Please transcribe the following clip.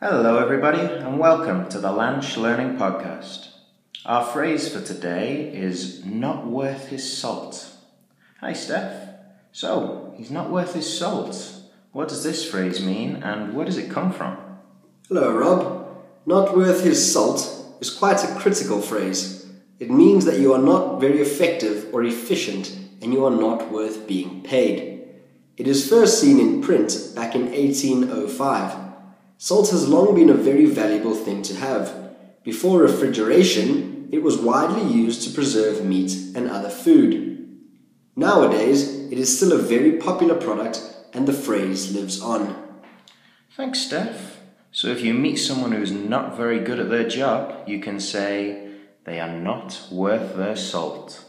Hello, everybody, and welcome to the Lanch Learning Podcast. Our phrase for today is not worth his salt. Hi, Steph. So, he's not worth his salt. What does this phrase mean, and where does it come from? Hello, Rob. Not worth his salt is quite a critical phrase. It means that you are not very effective or efficient and you are not worth being paid. It is first seen in print back in 1805. Salt has long been a very valuable thing to have. Before refrigeration, it was widely used to preserve meat and other food. Nowadays, it is still a very popular product and the phrase lives on. Thanks, Steph. So, if you meet someone who's not very good at their job, you can say they are not worth their salt.